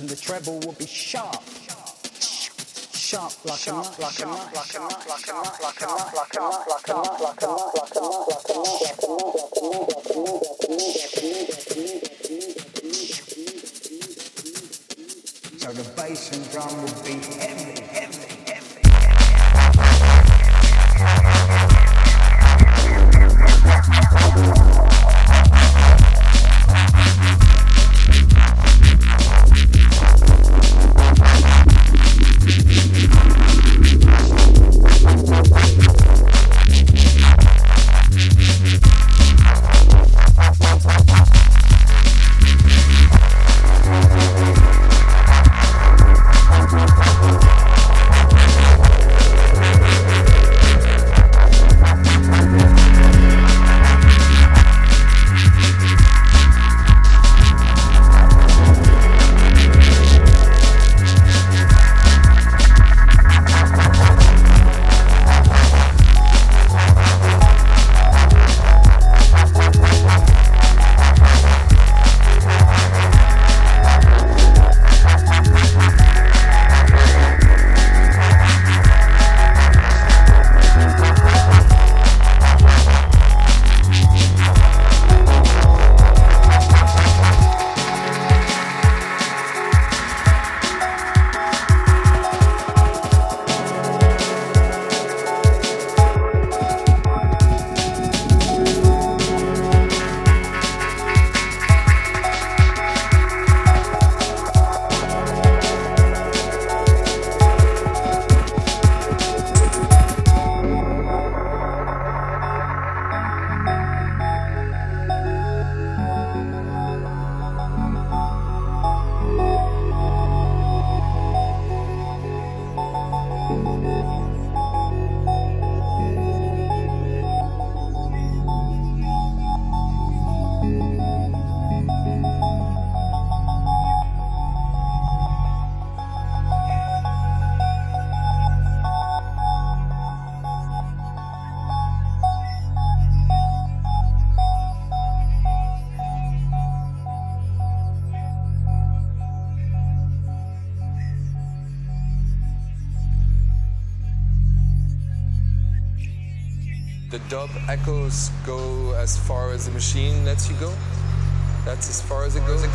and the treble will be sharp. Sharp like a nut, like a nut, like a nut, like a nut, like a nut, like a nut, like a nut, like a nut, like a nut, like a nut, like a nut, like a nut, like a nut, like a nut, like a nut, like a nut, like a nut, like a nut, So the bass and drum will be heavy, heavy. Dub echoes go as far as the machine lets you go. That's as far as it goes.